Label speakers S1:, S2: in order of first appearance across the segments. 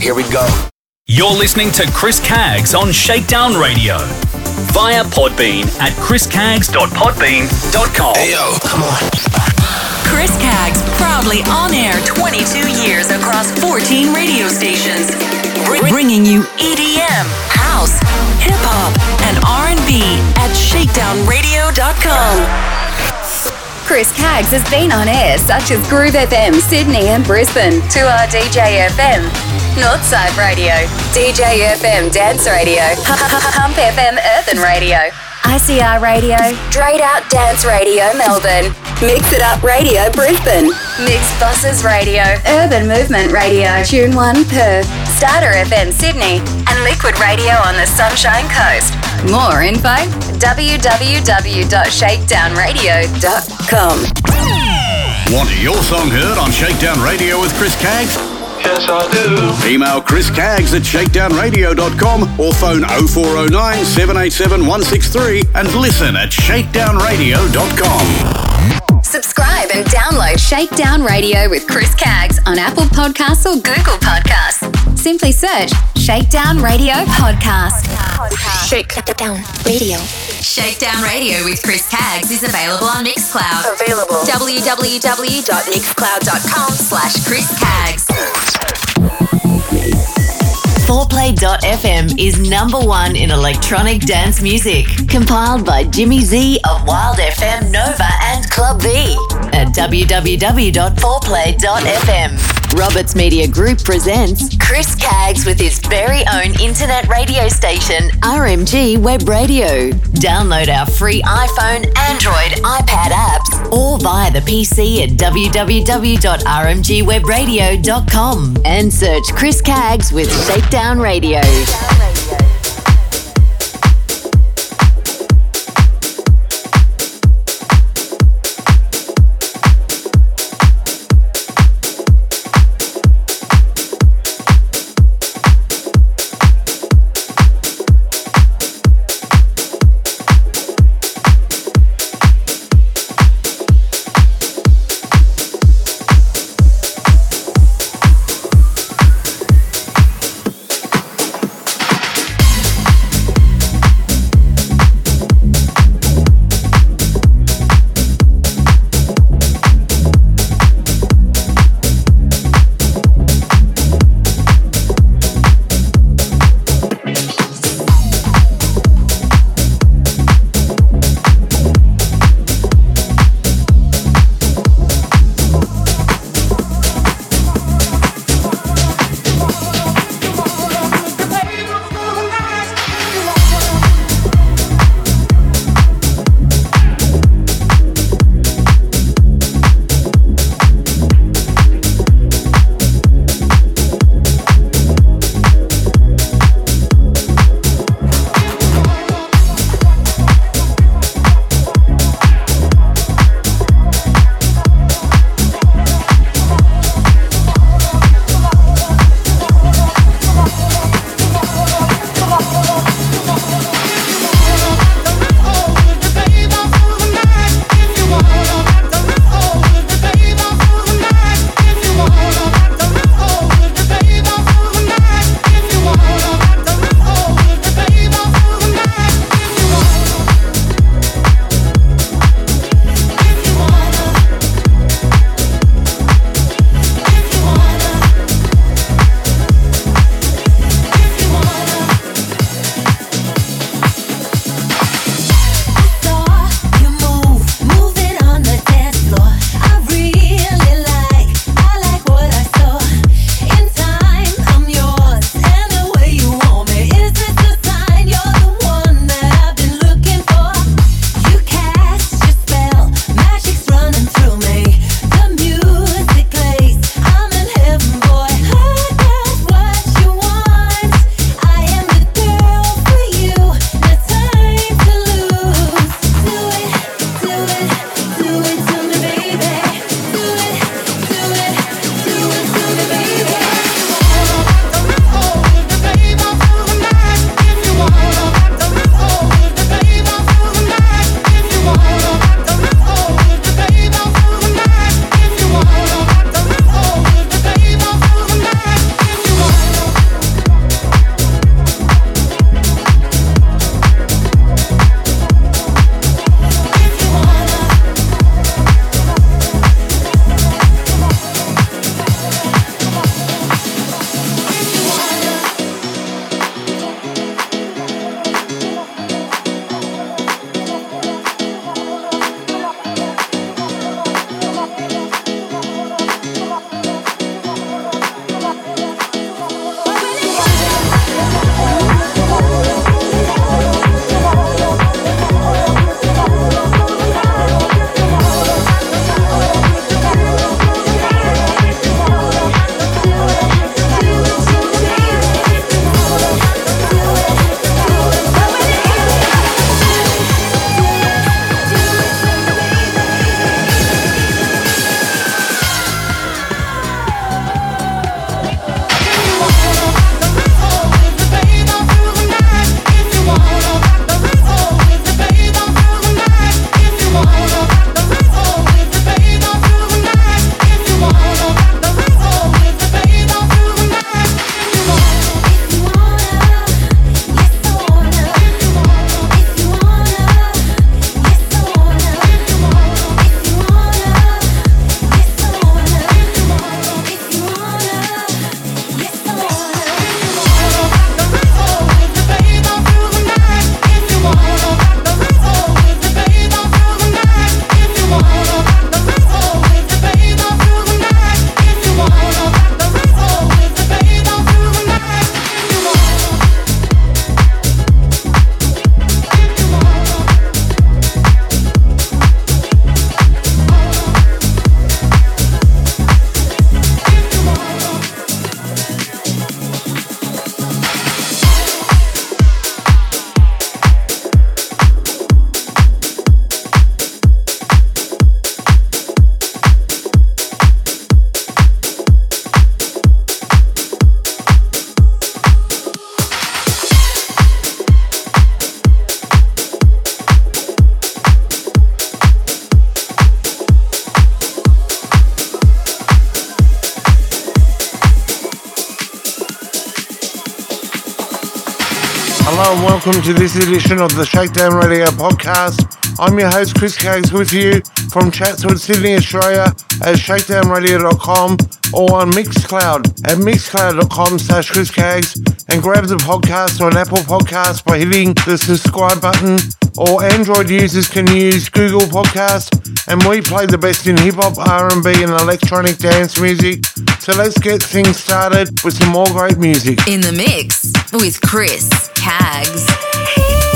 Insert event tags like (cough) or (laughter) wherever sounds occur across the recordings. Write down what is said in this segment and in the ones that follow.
S1: Here we go.
S2: You're listening to Chris Caggs on Shakedown Radio via Podbean at chriscaggs.podbean.com.
S1: Hey yo, come on.
S3: Chris Caggs, proudly on air 22 years across 14 radio stations, bringing you EDM, house, hip hop, and R&B at shakedownradio.com.
S4: Chris Caggs has been on air such as Groove FM, Sydney and Brisbane, 2R DJ FM, Northside Radio, DJ FM Dance Radio, Pump FM Earthen Radio, ICR Radio, Straight Out Dance Radio Melbourne, Mix It Up Radio Brisbane, Mix Buses Radio, Urban Movement Radio, Tune One Perth, Starter FM Sydney, and Liquid Radio on the Sunshine Coast. More info www.shakedownradio.com.
S5: Want your song heard on Shakedown Radio with Chris Caggs?
S1: Yes, I do.
S5: Email Chris Caggs at shakedownradio.com or phone 0409 787 163 and listen at shakedownradio.com.
S4: Subscribe and download Shakedown Radio with Chris Caggs on Apple Podcasts or Google Podcasts. Simply search Shakedown Radio Podcast.
S6: Shakedown Radio.
S3: Shakedown Radio with Chris Caggs is available on Mixcloud.
S6: Available.
S3: www.mixcloud.com slash Chris Caggs. 4play.fm is number one in electronic dance music. Compiled by Jimmy Z of Wild FM Nova and Club V at www.4play.fm. Roberts Media Group presents Chris Caggs with his very own internet radio station, RMG Web Radio. Download our free iPhone, Android, iPad apps or via the PC at www.rmgwebradio.com and search Chris Caggs with Shakedown Radio.
S7: Hello and welcome to this edition of the Shakedown Radio podcast. I'm your host Chris Caggs with you from Chatswood, Sydney, Australia at shakedownradio.com or on Mixcloud at mixcloud.com slash Chris and grab the podcast on Apple Podcasts by hitting the subscribe button or Android users can use Google Podcasts and we play the best in hip hop, R&B and electronic dance music. So let's get things started with some more great music.
S8: In the mix with Chris Caggs.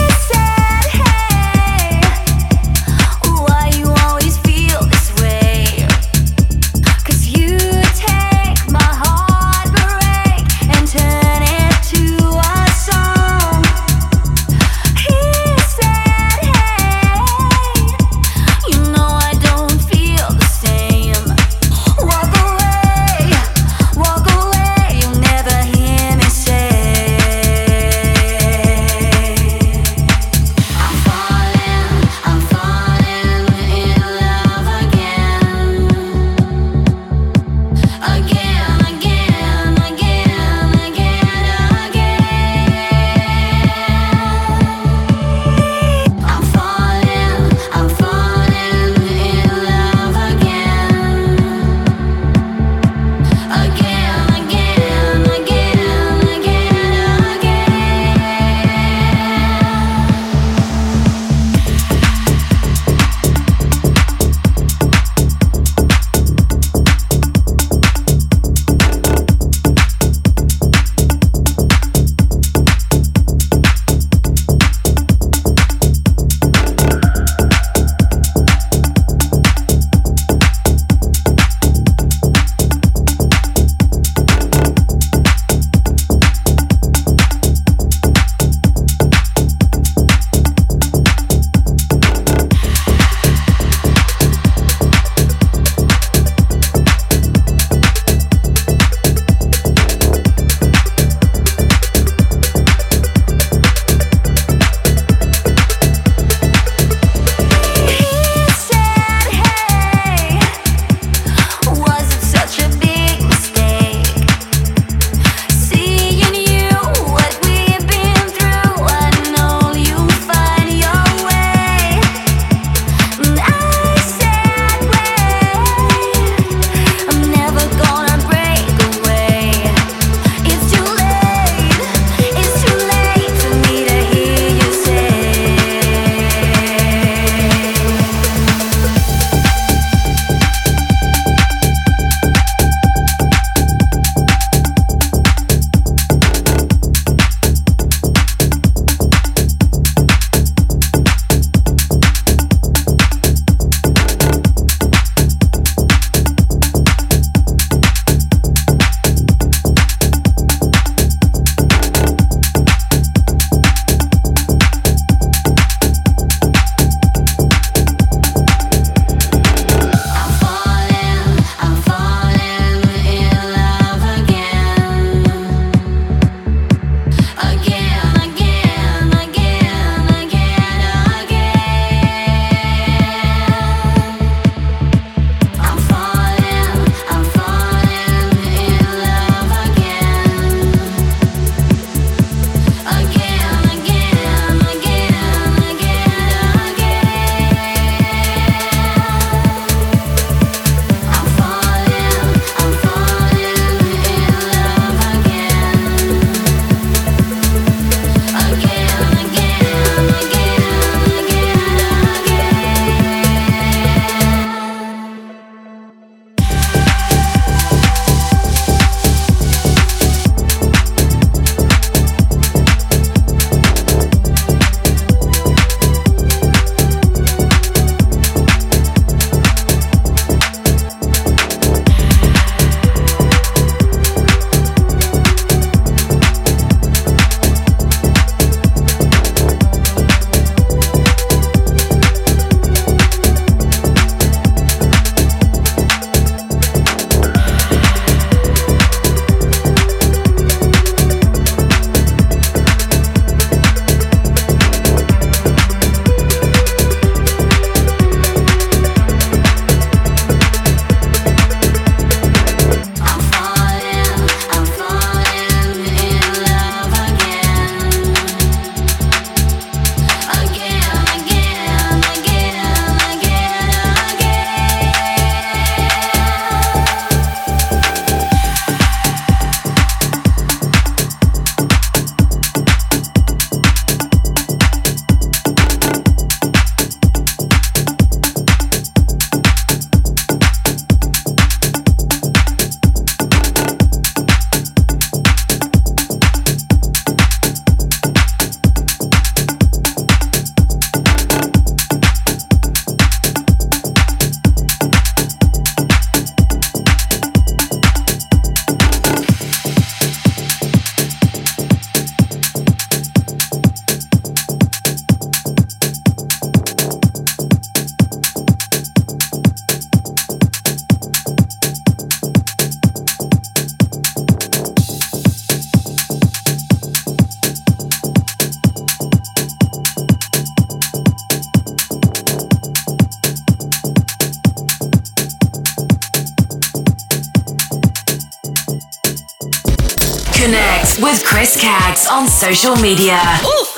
S9: Social media.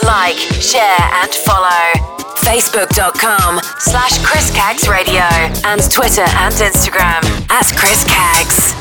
S9: Like, share, and follow. Facebook.com slash Chris Caggs Radio and Twitter and Instagram at Chris Caggs.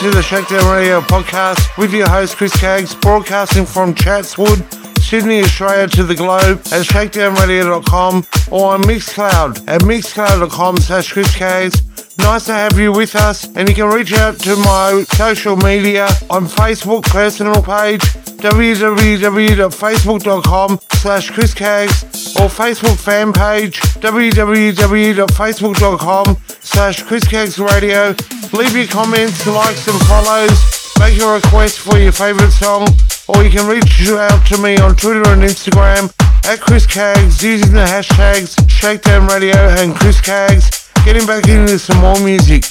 S7: To the Shakedown Radio podcast with your host Chris Caggs, broadcasting from Chatswood, Sydney, Australia to the globe at shakedownradio.com or on Mixcloud at mixcloud.com slash Chris Caggs. Nice to have you with us, and you can reach out to my social media on Facebook personal page www.facebook.com slash Chris or Facebook fan page www.facebook.com slash Chris Radio. Leave your comments, likes and follows. Make a request for your favourite song or you can reach out to me on Twitter and Instagram at Chris Caggs using the hashtags Shakedown Radio and Chris Caggs. Getting back into some more music.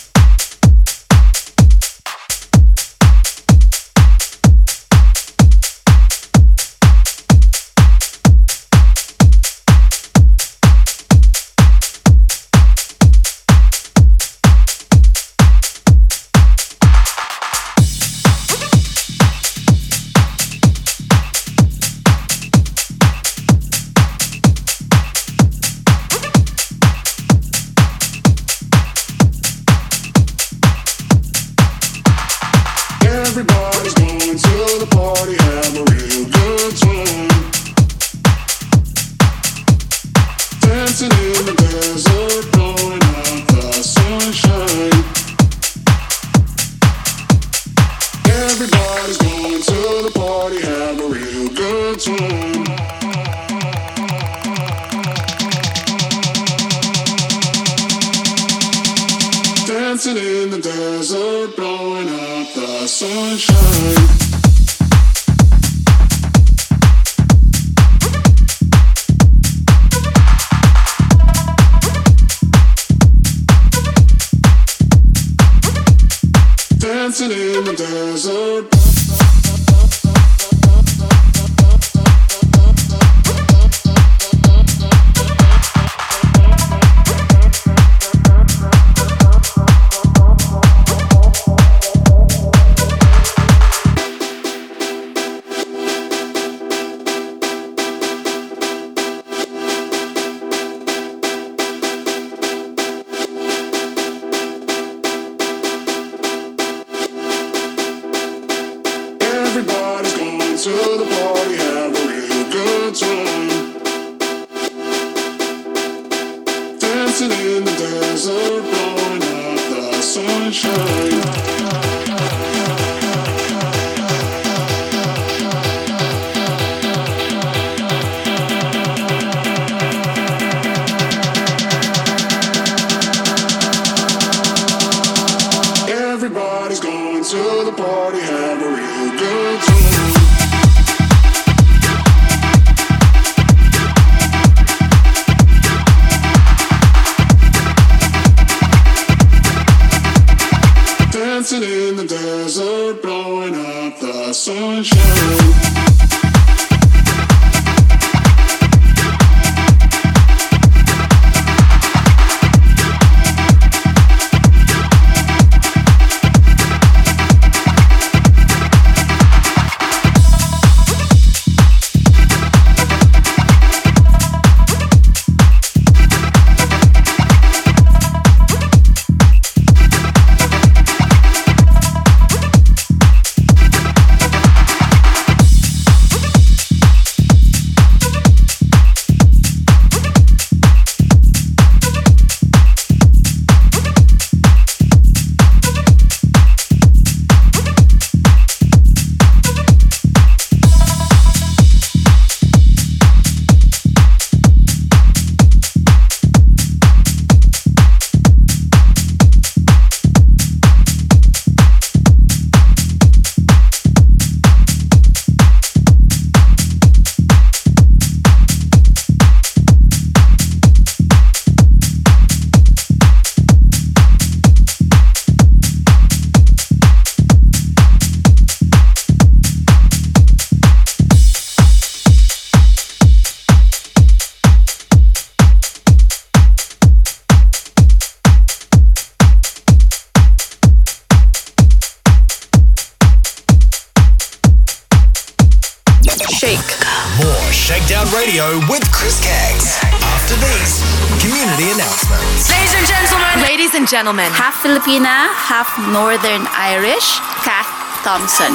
S10: Gentlemen,
S11: half Filipina, half Northern Irish, Kat Thompson.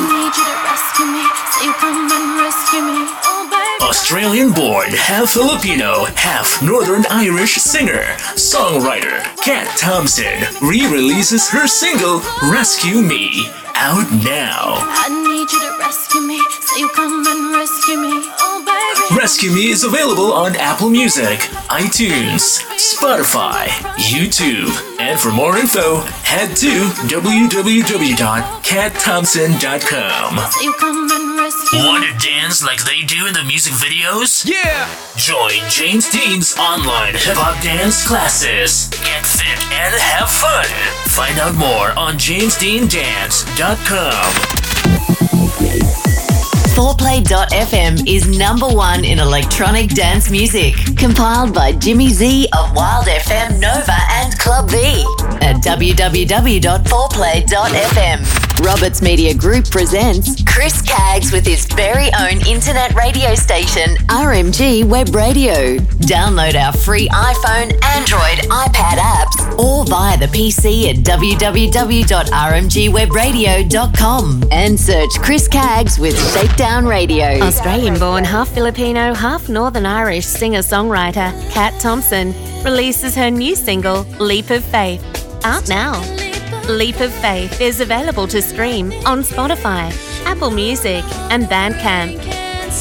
S2: Australian born, half Filipino, half Northern Irish singer, songwriter, Kat Thompson re releases her single Rescue Me out now.
S12: I need you rescue me, so you come and rescue me. Oh, baby.
S2: Rescue Me is available on Apple Music, iTunes, Spotify, YouTube, and for more info, head to www.katthompson.com.
S12: So you come and rescue me.
S2: Want to dance like they do in the music videos?
S13: Yeah!
S2: Join James Dean's online hip hop dance classes. Get fit and have fun. Find out more on jamesdeandance.com.
S3: 4play.fm is number one in electronic dance music. Compiled by Jimmy Z of Wild FM, Nova, and Club V at www.4play.fm. Roberts Media Group presents Chris Caggs with his very own internet radio station, RMG Web Radio. Download our free iPhone, Android, iPad apps, or via the PC at www.rmgwebradio.com and search Chris Caggs with Shakedown Radio.
S14: Australian born, half Filipino, half Northern Irish singer songwriter Kat Thompson releases her new single, Leap of Faith, out now. Leap of Faith is available to stream on Spotify, Apple Music, and Bandcamp.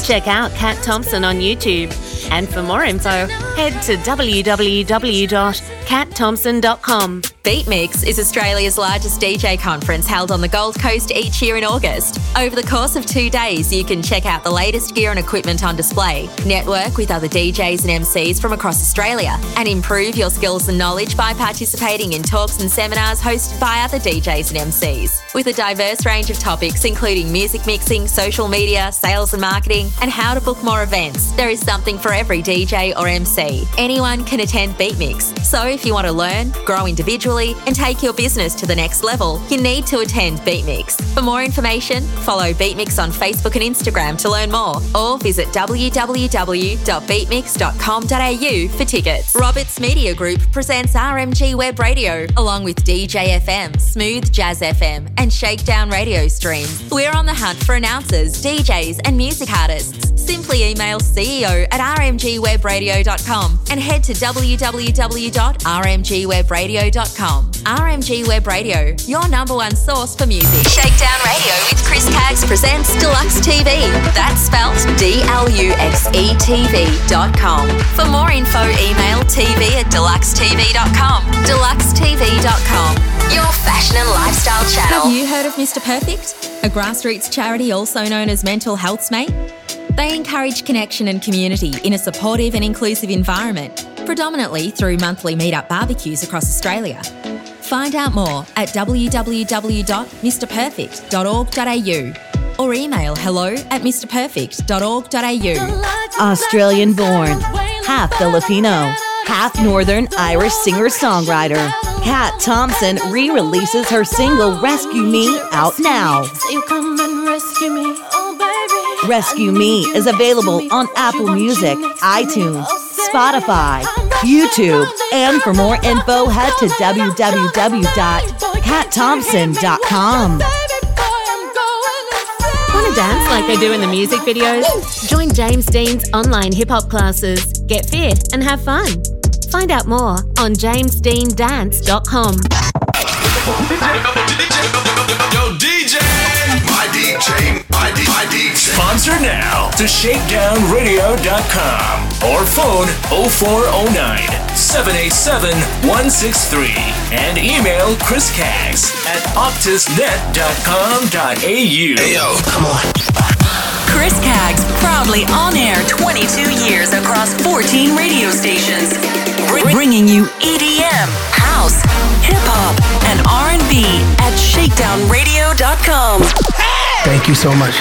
S14: Check out Kat Thompson on YouTube. And for more info, head to www.katthompson.com.
S15: Beatmix is Australia's largest DJ conference held on the Gold Coast each year in August. Over the course of two days, you can check out the latest gear and equipment on display, network with other DJs and MCs from across Australia, and improve your skills and knowledge by participating in talks and seminars hosted by other DJs and MCs. With a diverse range of topics including music mixing, social media, sales and marketing, and how to book more events, there is something for every DJ or MC. Anyone can attend Beatmix, so if you want to learn, grow individually, and take your business to the next level, you need to attend Beatmix. For more information, follow Beatmix on Facebook and Instagram to learn more, or visit www.beatmix.com.au for tickets. Roberts Media Group presents RMG Web Radio, along with DJ FM, Smooth Jazz FM, and Shakedown Radio streams. We're on the hunt for announcers, DJs, and music artists. Simply email CEO at rmgwebradio.com and head to www.rmgwebradio.com. RMG Web Radio, your number one source for music. Shakedown Radio with Chris Caggs presents Deluxe TV. That's spelt D L U X E TV.com. For more info, email tv at dluxetv.com. Dluxetv.com, your fashion and lifestyle channel.
S16: Have you heard of Mr. Perfect? A grassroots charity also known as Mental Health's Mate? They encourage connection and community in a supportive and inclusive environment, predominantly through monthly meetup barbecues across Australia. Find out more at www.mrperfect.org.au or email hello at mrperfect.org.au.
S17: Australian born, half Filipino, half Northern Irish singer songwriter. Kat Thompson re releases her single Rescue Me out now. Rescue Me is available on Apple Music, iTunes, Spotify, YouTube, and for more info, head to www.katthompson.com.
S14: Want to dance like they do in the music videos? Join James Dean's online hip hop classes. Get fit and have fun. Find out more on jamesdeandance.com.
S13: Yo, DJ! My DJ, my, D, my DJ.
S2: Sponsor now to shakedownradio.com or phone 0409 787 163 and email Chris Caggs at optusnet.com.au. Hey,
S13: yo, come on.
S9: Chris Caggs, proudly on air 22 years across 14 radio stations, br- bringing you EDM, house, hip hop, and R&B at shakedownradio.com.
S13: Thank you so much.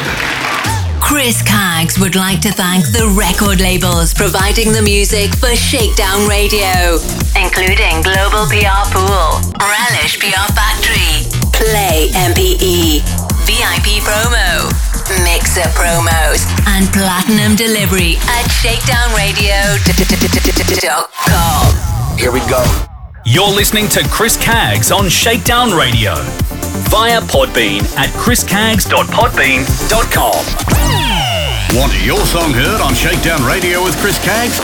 S3: Chris Caggs would like to thank the record labels providing the music for Shakedown Radio, including Global PR Pool, Relish PR Factory, Play MPE, VIP Promo, Mixer Promos, and
S9: platinum delivery at shakedownradio.com.
S18: Here we go. You're listening to Chris Caggs on Shakedown Radio via Podbean at chriscaggs.podbean.com.
S5: Want your song heard on Shakedown Radio with Chris Caggs?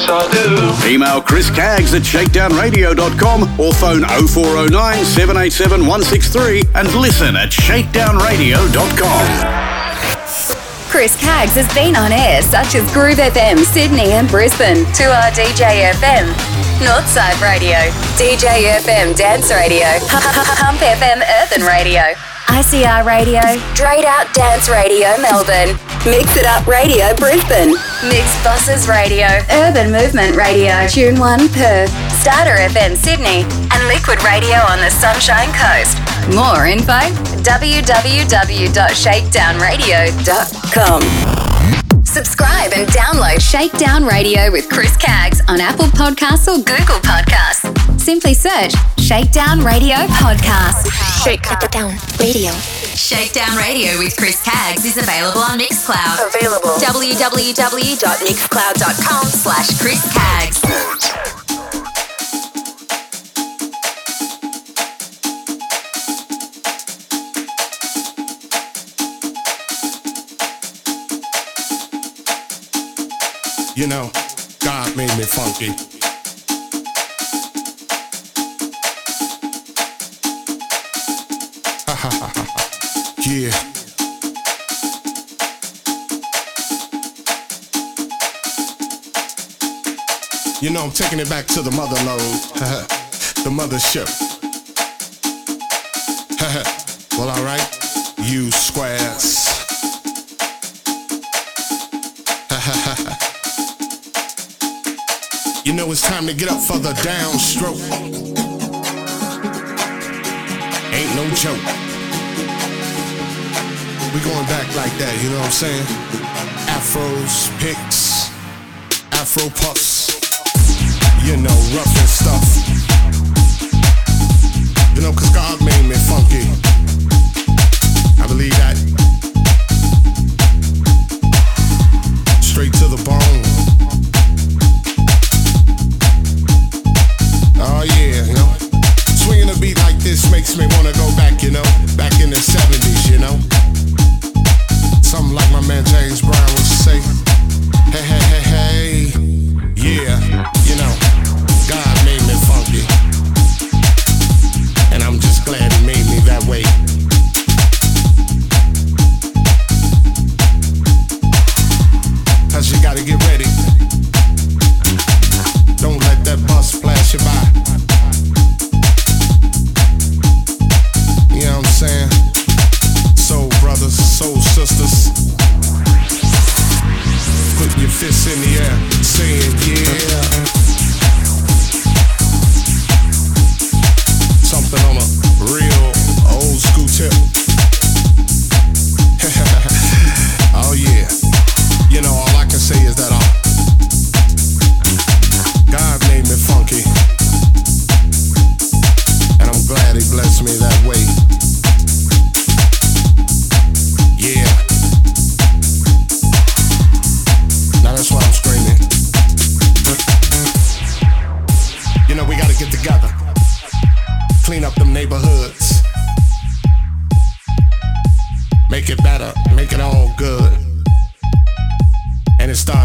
S1: Yes, I do.
S5: Email Chris Caggs at shakedownradio.com or phone 0409 787 163 and listen at shakedownradio.com.
S4: Chris Caggs has been on air such as Groove FM, Sydney and Brisbane, 2R DJ FM, Northside Radio, DJ FM Dance Radio, Pump FM Earthen Radio, ICR Radio, STR8OUT Dance Radio Melbourne, Mix It Up Radio Brisbane, Mixxbosses Radio, Urban Movement Radio, Tune 1 Perth, Starter FM Sydney, and Liquid Radio on the Sunshine Coast. More info www.shakedownradio.com. Subscribe and download Shakedown Radio with Chris Caggs on Apple Podcasts or Google Podcasts. Simply search Shakedown Radio Podcast.
S6: Shake down radio.
S15: Shakedown Radio with Chris Caggs is available on Mixcloud.
S6: Available.
S15: www.mixcloud.com slash Chris Caggs.
S19: You know, God made me funky. (laughs) Yeah. You know, I'm taking it back to the mother load, (laughs) the mothership. (laughs) well, alright, you squares. You know it's time to get up for the downstroke. Ain't no joke. We going back like that, you know what I'm saying? Afros, picks, afro puffs. You know, rough and stuff. You know, cause God made me funky. I believe that.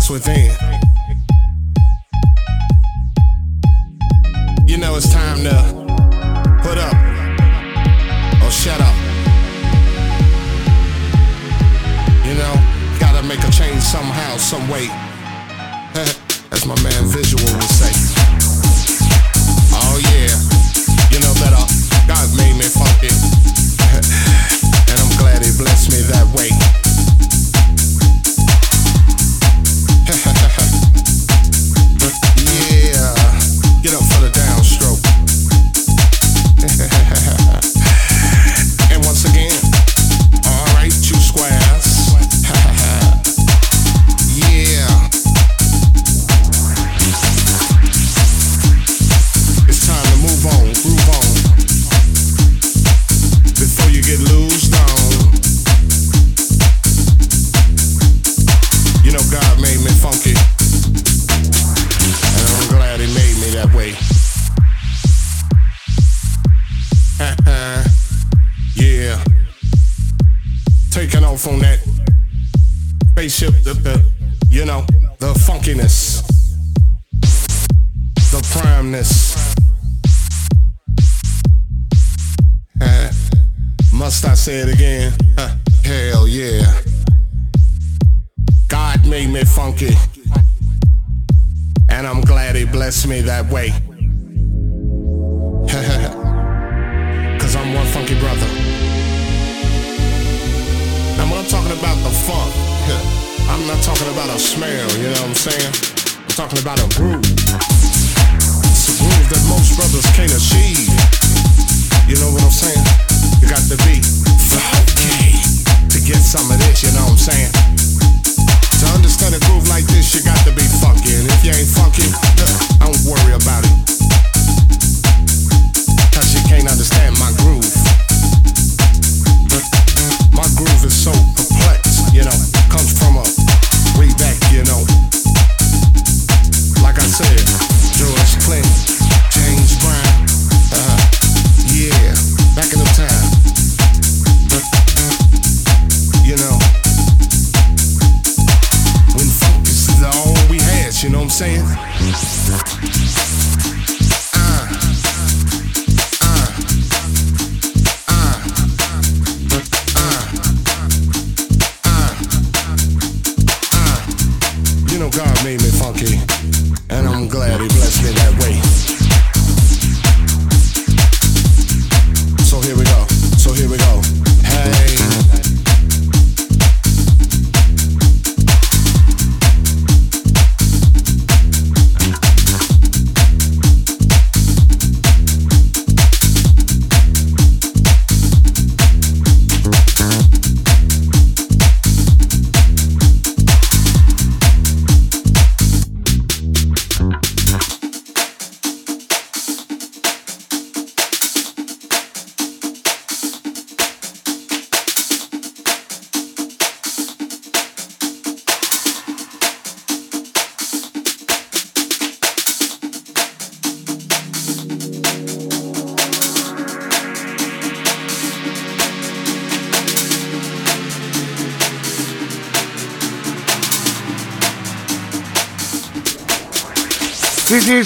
S19: Within.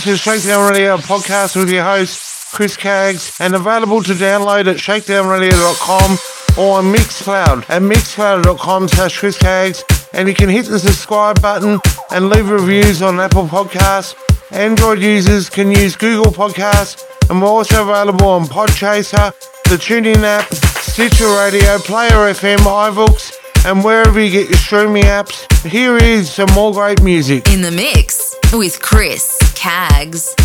S19: to
S7: Shakedown Radio podcast with your host, Chris Caggs, and available to download at shakedownradio.com or on Mixcloud at mixcloud.com slash Chris Caggs. And you can hit the subscribe button and leave reviews on Apple Podcasts. Android users can use Google Podcasts, and we're also available on Podchaser, the TuneIn app, Stitcher Radio, Player FM, iVoox, and wherever you get your streaming apps, here is some more great music.
S8: In the mix with Chris Caggs.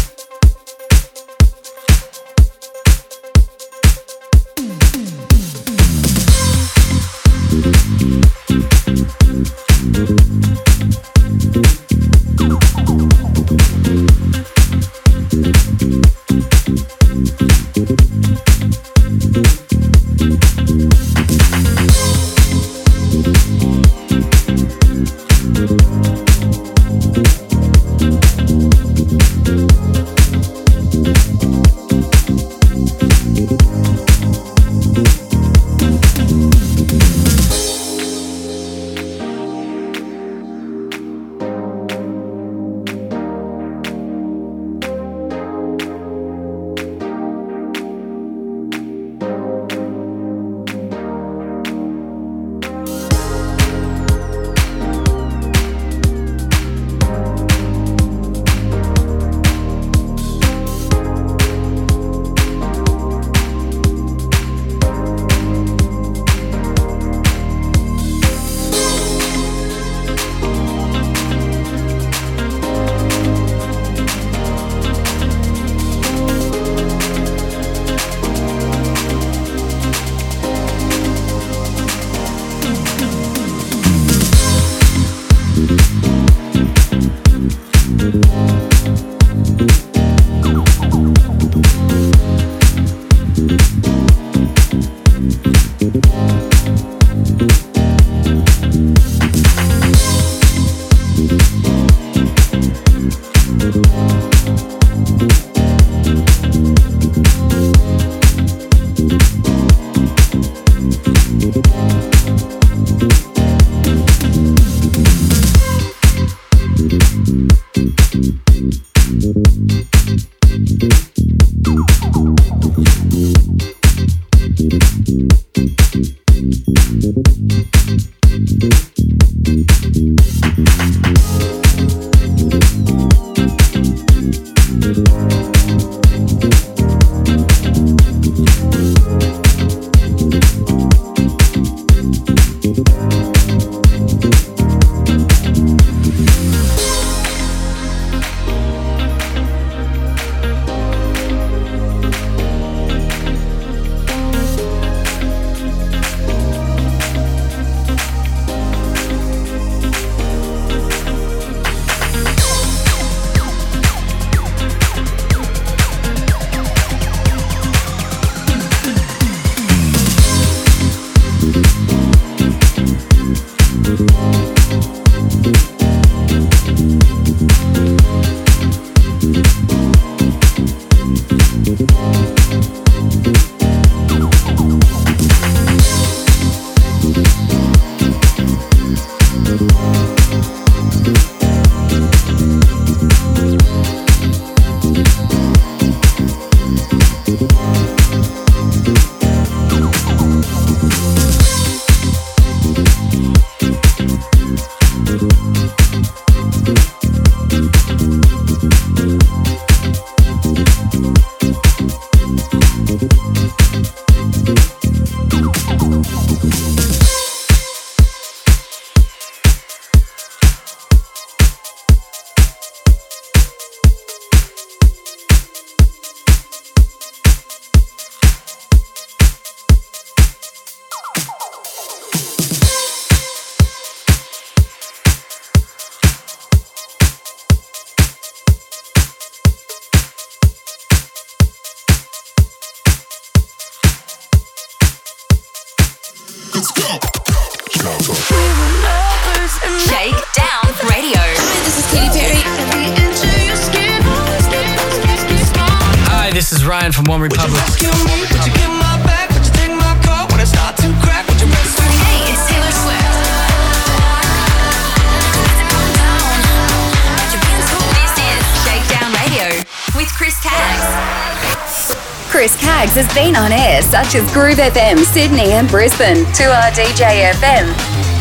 S4: Such as Groove FM, Sydney and Brisbane, 2R DJ FM,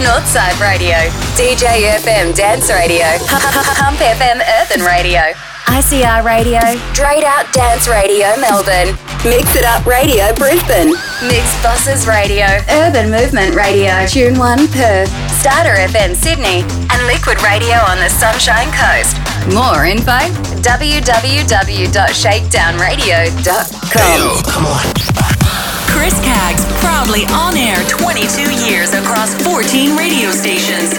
S4: Northside Radio, DJ FM Dance Radio, Pump FM Earthen Radio, ICR Radio, STR8OUT Dance Radio Melbourne, Mix It Up Radio Brisbane, Mix Bosses Radio, Urban Movement Radio, Tune 1 Perth, Starter FM Sydney, and Liquid Radio on the Sunshine Coast. More info www.shakedownradio.com.
S1: Yo, come on.
S9: Proudly on air 22 years across 14 radio stations,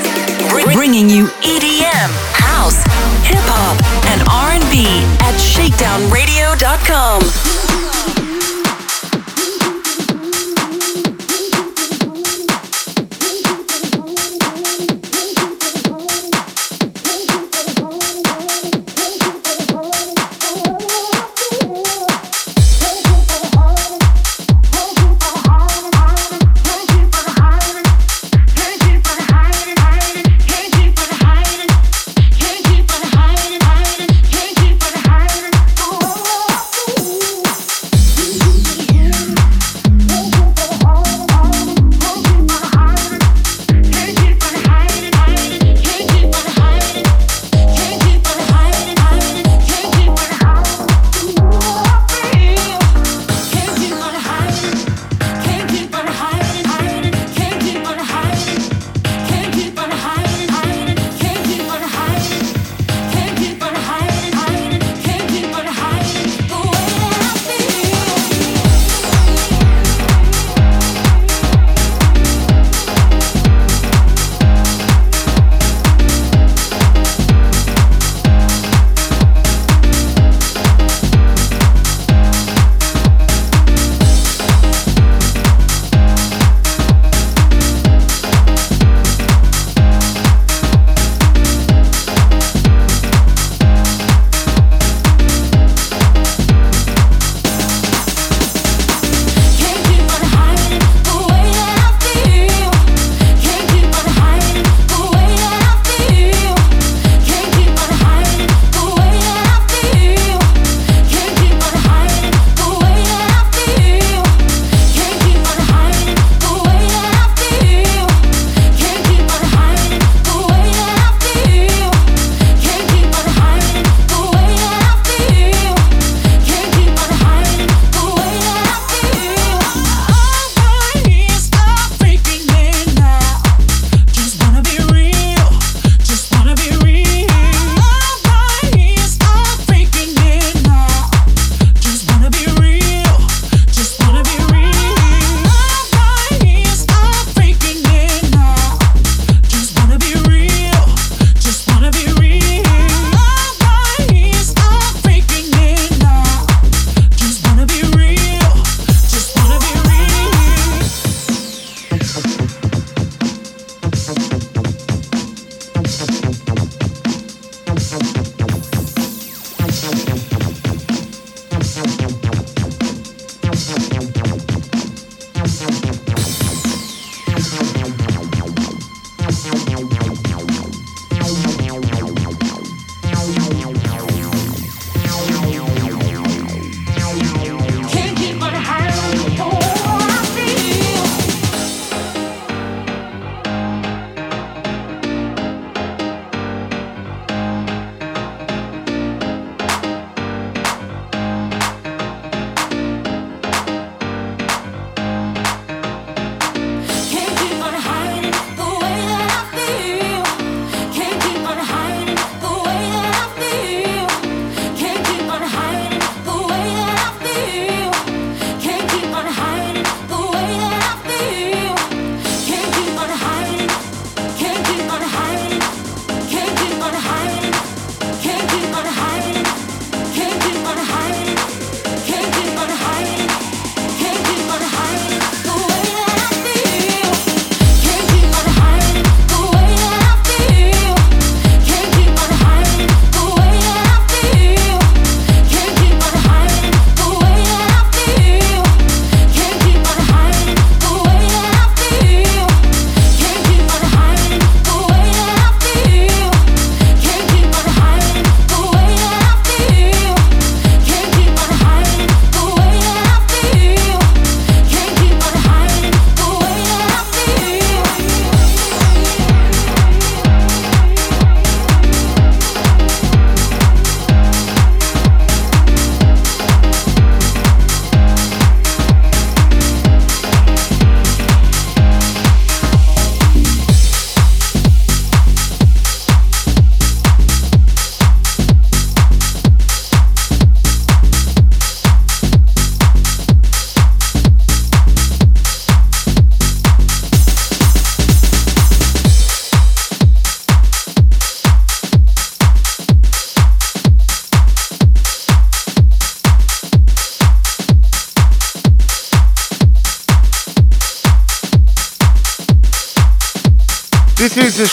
S9: bringing you EDM, house, hip hop, and R&B at shakedownradio.com.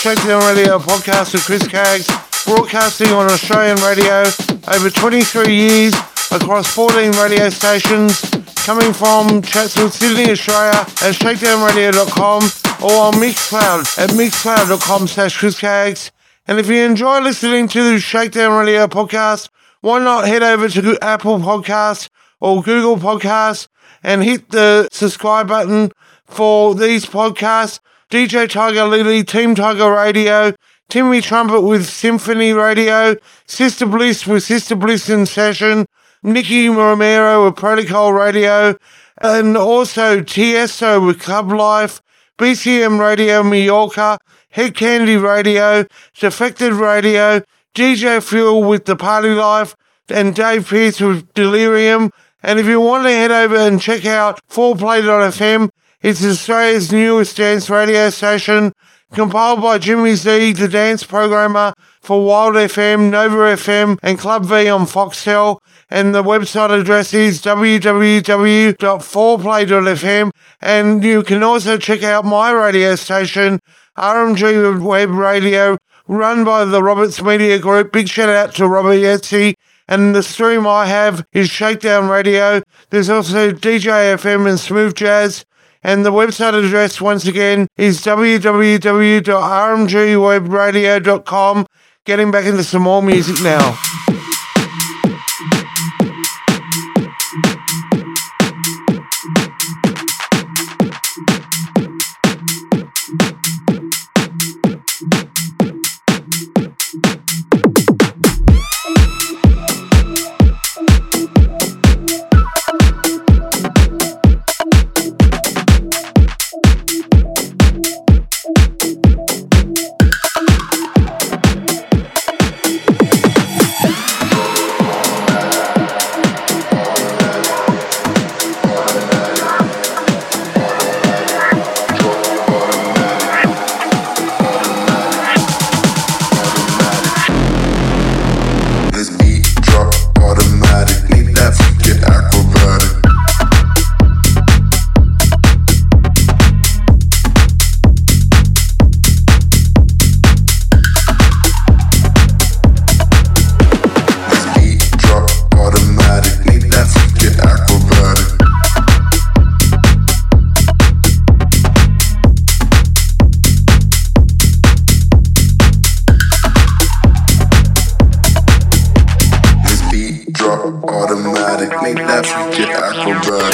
S7: Shakedown Radio podcast with Chris Caggs, broadcasting on Australian radio over 23 years across 14 radio stations, coming from Chatswood, Sydney, Australia at shakedownradio.com or on Mixcloud at mixcloud.com slash Chris Caggs. And if you enjoy listening to the Shakedown Radio podcast, why not head over to Apple Podcasts or Google Podcasts and hit the subscribe button for these podcasts. DJ Tiger Lily, Team Tiger Radio, Timmy Trumpet with Symphony Radio, Sister Bliss with Sister Bliss in Session, Nicky Romero with Protocol Radio, and also Tiësto with Club Life, BCM Radio Mallorca, Hed Kandi Radio, Defected Radio, DJ Fuel with The Party Life, and Dave Pearce with Delirium. And if you want to head over and check out 4play.fm, it's Australia's newest dance radio station, compiled by Jimmy Z, the dance programmer for Wild FM, Nova FM, and Club V on Foxtel. And the website address is www.4play.fm. And you can also check out my radio station, RMG Web Radio, run by the Roberts Media Group. Big shout out to Robert Yetzi. And the stream I have is Shakedown Radio. There's also DJ FM and Smooth Jazz. And the website address, once again, is www.rmgwebradio.com. Getting back into some more music now.
S3: drive.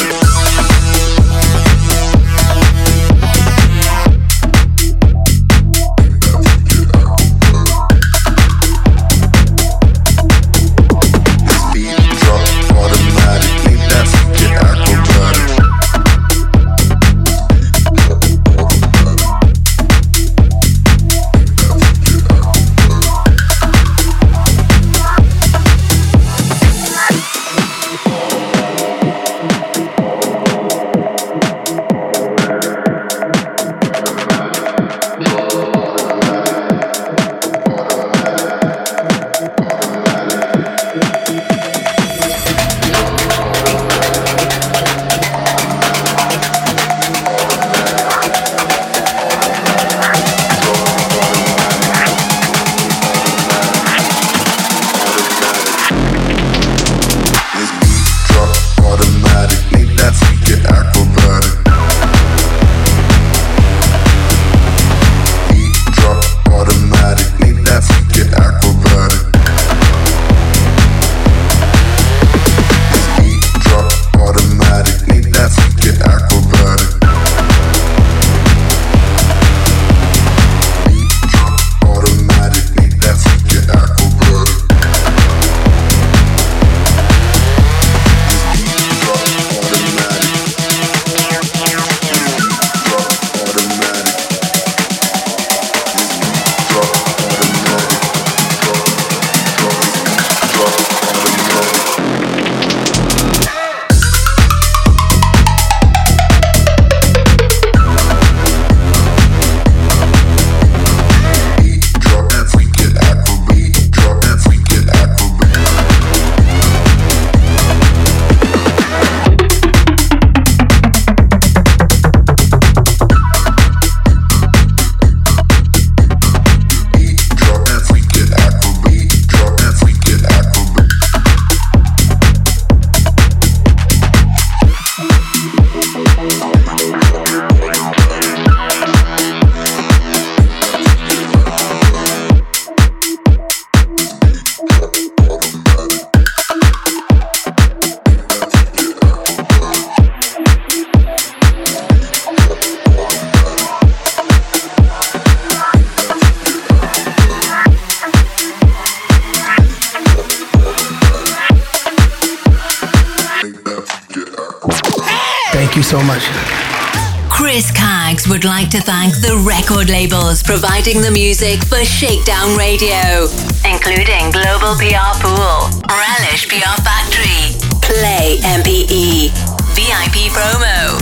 S3: Like to thank the record labels providing the music for Shakedown Radio, including Global PR Pool, Relish PR Factory, Play MPE, VIP Promo,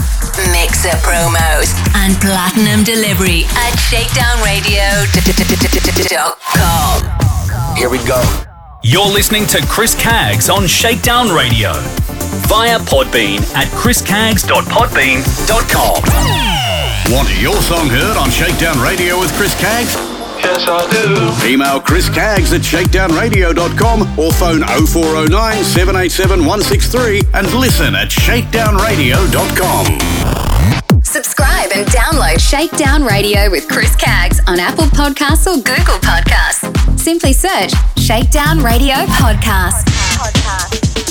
S3: Mixer Promos, and Platinum Delivery at shakedownradio.com.
S18: Here we go. You're listening to Chris Caggs on Shakedown Radio via Podbean at chriscaggs.podbean.com.
S5: Want your song heard on Shakedown Radio with Chris Caggs?
S1: Yes, I do.
S5: Email Chris Caggs at shakedownradio.com or phone 0409 787 163 and listen at shakedownradio.com.
S4: Subscribe and download Shakedown Radio with Chris Caggs on Apple Podcasts or Google Podcasts. Simply search Shakedown Radio Podcast.
S7: This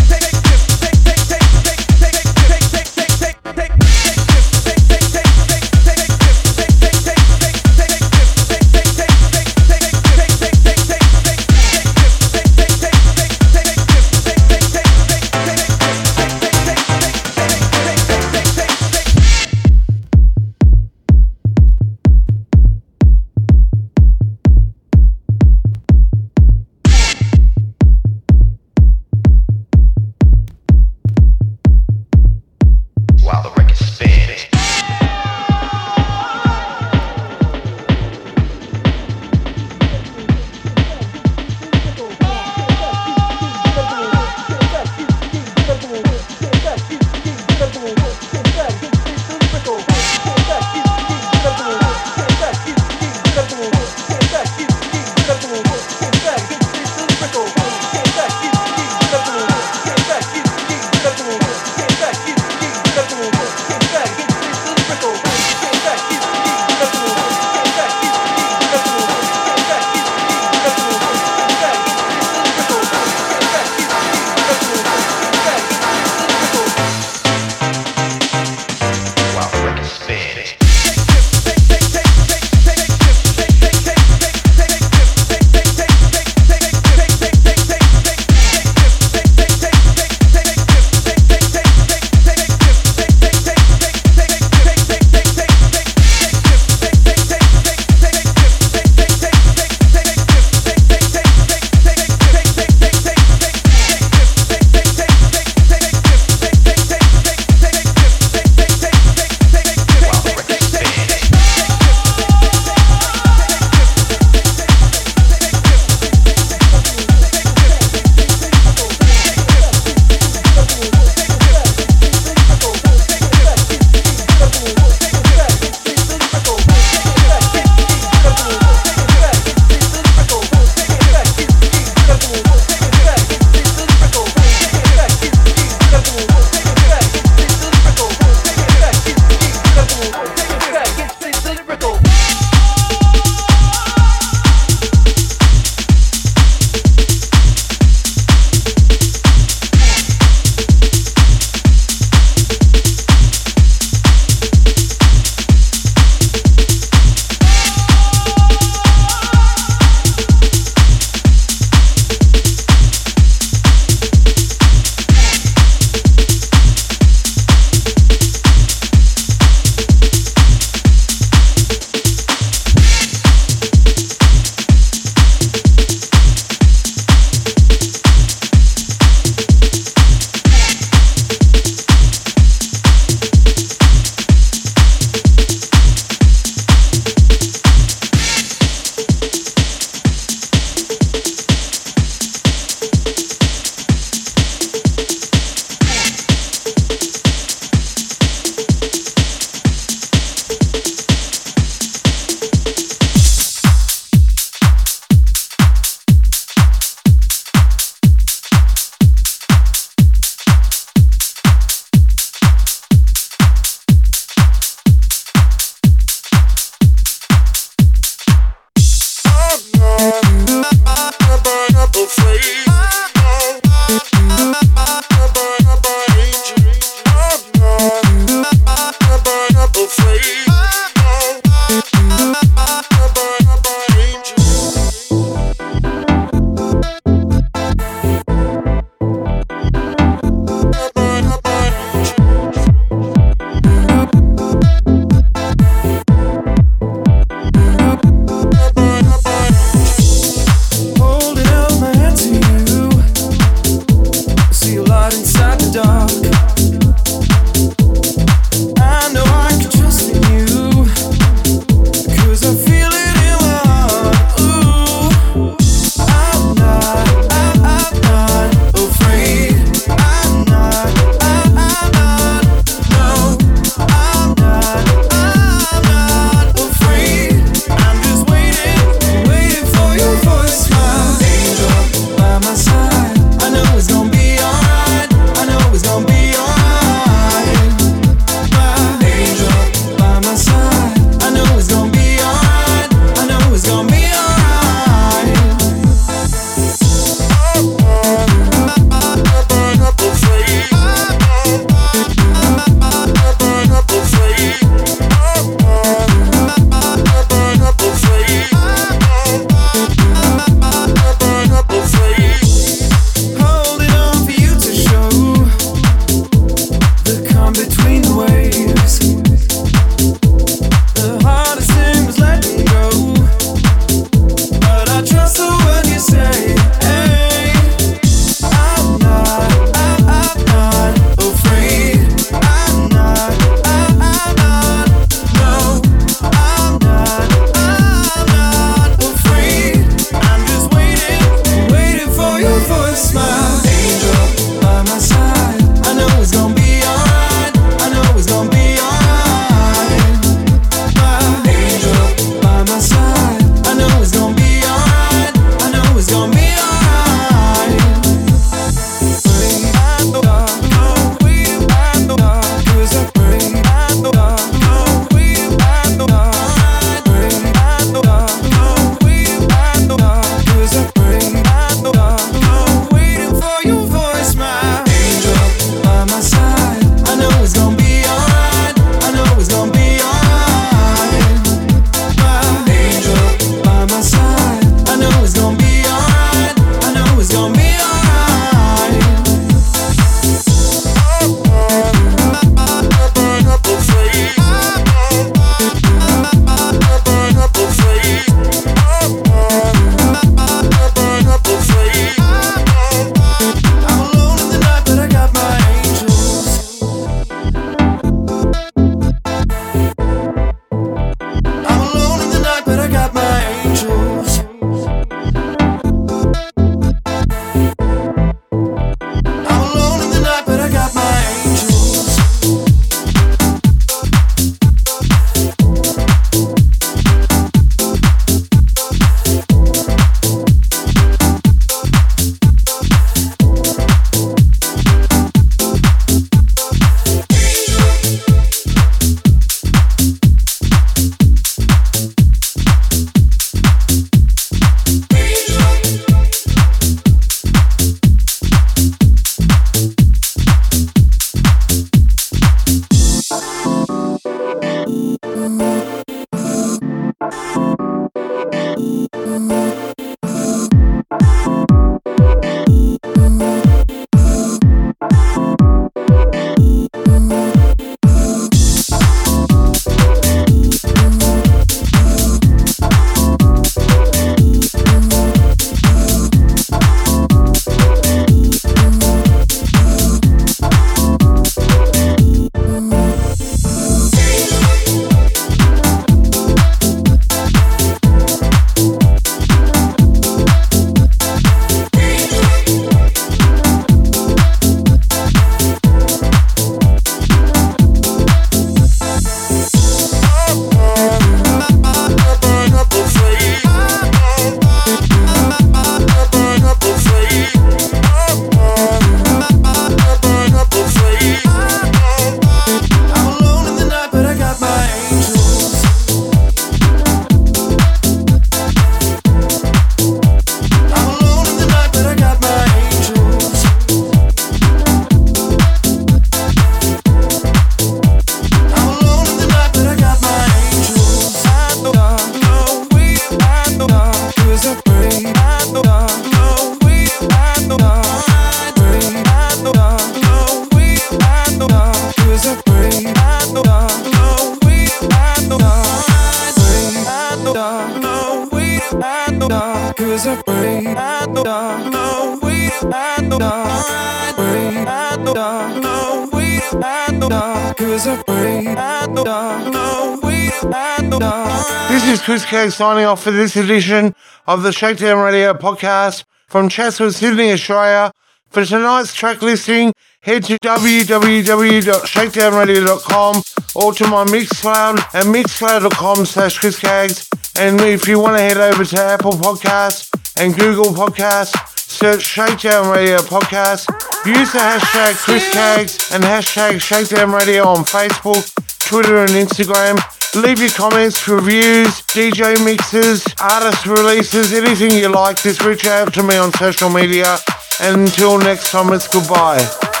S7: Chris Caggs signing off for this edition of the Shakedown Radio podcast from Chatswood, Sydney, Australia. For tonight's track listing, head to www.shakedownradio.com or to my Mixcloud at mixcloud.com slash chriscaggs. And if you want to head over to Apple Podcasts and Google Podcasts, search Shakedown Radio Podcast. Use the hashtag ChrisCaggs and hashtag Shakedown Radio on Facebook, Twitter and Instagram. Leave your comments, reviews, DJ mixes, artist releases, anything you like. Just reach out to me on social media. And until next time, it's goodbye.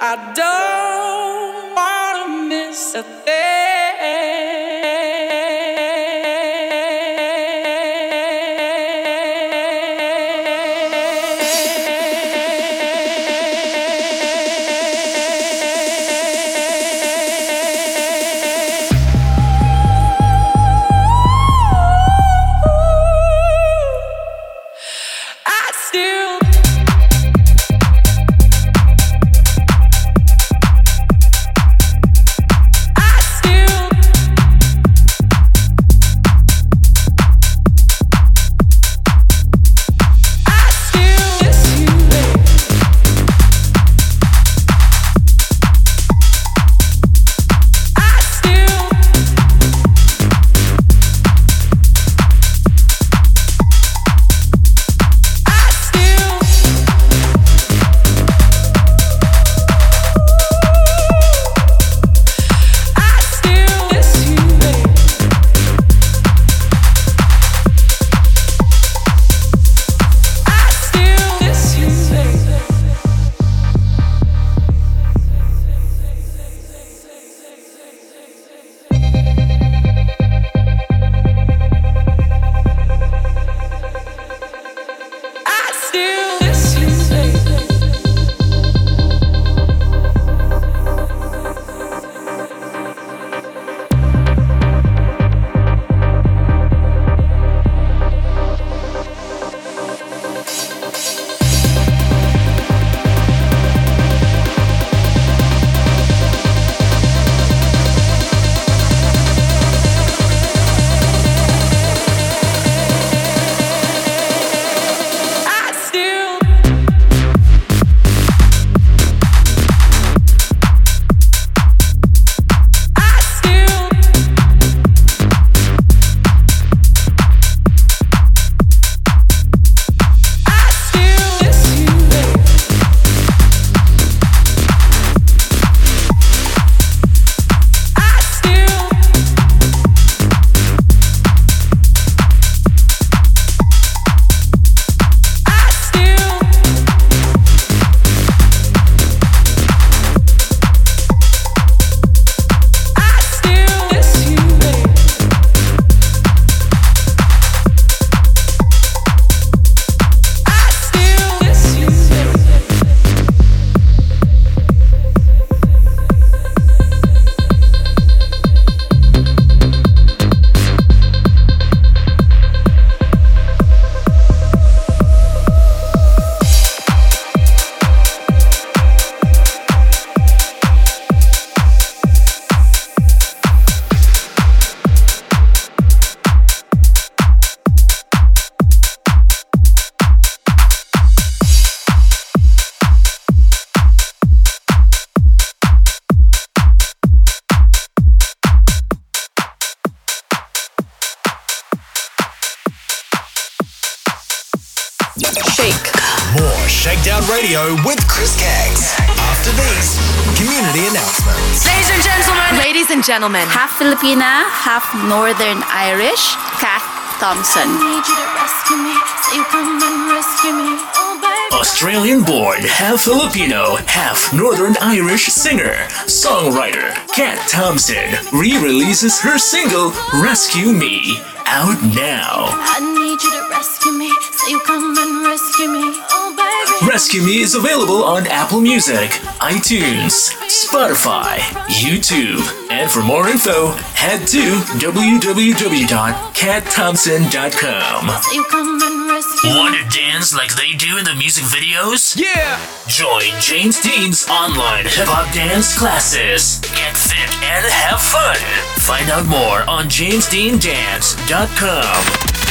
S20: I don't wanna miss a I
S13: More Radio with Chris Caggs. After these community announcements.
S10: Ladies and gentlemen. Ladies and gentlemen.
S11: Half Filipina, half Northern Irish, Kat Thompson.
S2: Australian born, half Filipino, half Northern Irish singer, songwriter Kat Thompson re releases her single Rescue Me out now.
S12: I need you to rescue me. Say you come and rescue me. Baby.
S2: Rescue Me is available on Apple Music, iTunes, Spotify, YouTube, and for more info, head to www.katthompson.com.
S12: Say you come and rescue me.
S2: Want to dance like they do in the music videos?
S13: Yeah!
S2: Join James Dean's online hip hop dance classes. Get fit and have fun. Find out more on jamesdeandance.com.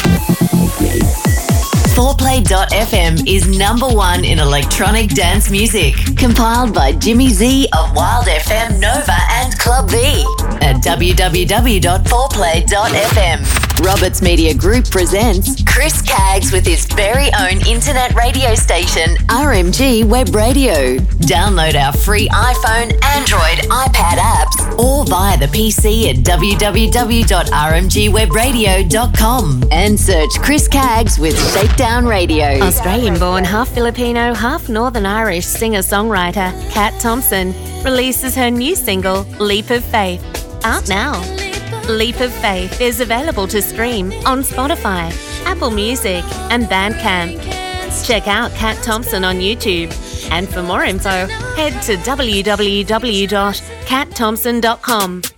S3: 4play.fm is number one in electronic dance music. Compiled by Jimmy Z of Wild FM Nova and Club V at www.4play.fm. Roberts Media Group presents Chris Caggs with his very own internet radio station, RMG Web Radio. Download our free iPhone, Android, iPad apps, or via the PC at www.rmgwebradio.com and search Chris Caggs with Shakedown Radio.
S14: Australian born, half Filipino, half Northern Irish singer songwriter Kat Thompson releases her new single, Leap of Faith, out now. Leap of Faith is available to stream on Spotify, Apple Music, and Bandcamp. Check out Kat Thompson on YouTube. And for more info, head to www.katthompson.com.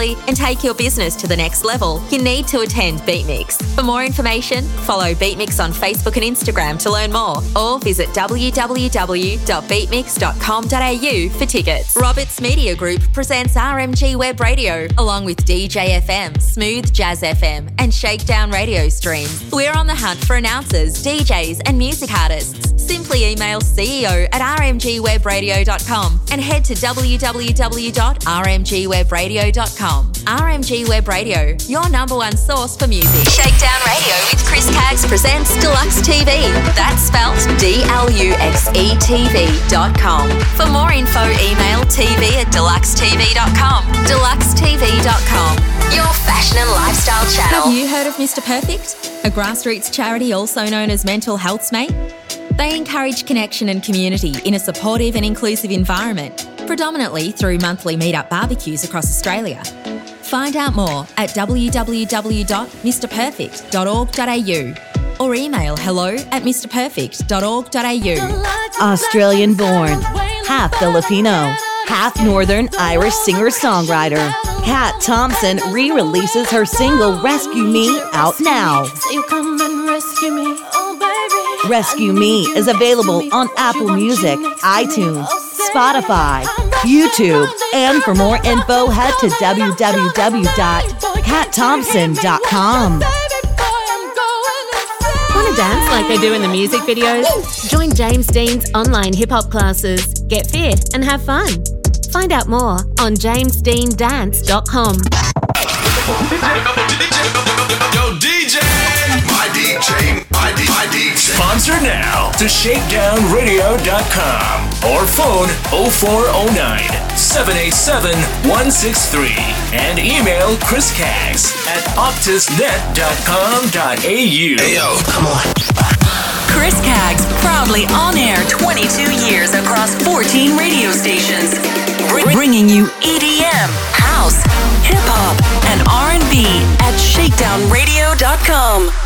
S15: and take your business to the next level, you need to attend Beatmix. For more information, follow Beatmix on Facebook and Instagram to learn more, or visit www.beatmix.com.au for tickets. Roberts Media Group presents RMG Web Radio, along with DJ FM, Smooth Jazz FM, and Shakedown Radio streams. We're on the hunt for announcers, DJs, and music artists. Simply email CEO at rmgwebradio.com and head to www.rmgwebradio.com. RMG Web Radio, your number one source for music. Shakedown Radio with Chris Caggs presents Dluxe TV. That's spelt D L U X E TV.com. For more info, email tv at dluxetv.com. Dluxetv.com, your fashion and lifestyle channel.
S16: Have you heard of Mr. Perfect? A grassroots charity also known as Mental Health's Mate? They encourage connection and community in a supportive and inclusive environment, predominantly through monthly meetup barbecues across Australia. Find out more at www.mrperfect.org.au or email hello at mrperfect.org.au.
S17: Australian born, half Filipino, half Northern Irish singer songwriter. Kat Thompson re releases her single Rescue Me out now.
S12: Say you come and rescue me. Oh, baby.
S17: Rescue Me is available on Apple Music, iTunes, Spotify, YouTube, and for more info, head to www.katthompson.com.
S14: Want to dance like they do in the music videos? Join James Dean's online hip hop classes. Get fit and have fun. Find out more on jamesdeandance.com.
S13: Yo, DJ! My DJ, my, my DJ.
S2: Sponsor now to shakedownradio.com or phone 0409 787 163 and email Chris Caggs at optusnet.com.au. Hey
S13: yo, come on.
S9: Chris Caggs, proudly on air 22 years across 14 radio stations, Br- bringing you EDM, house, hip hop, and R&B at shakedownradio.com.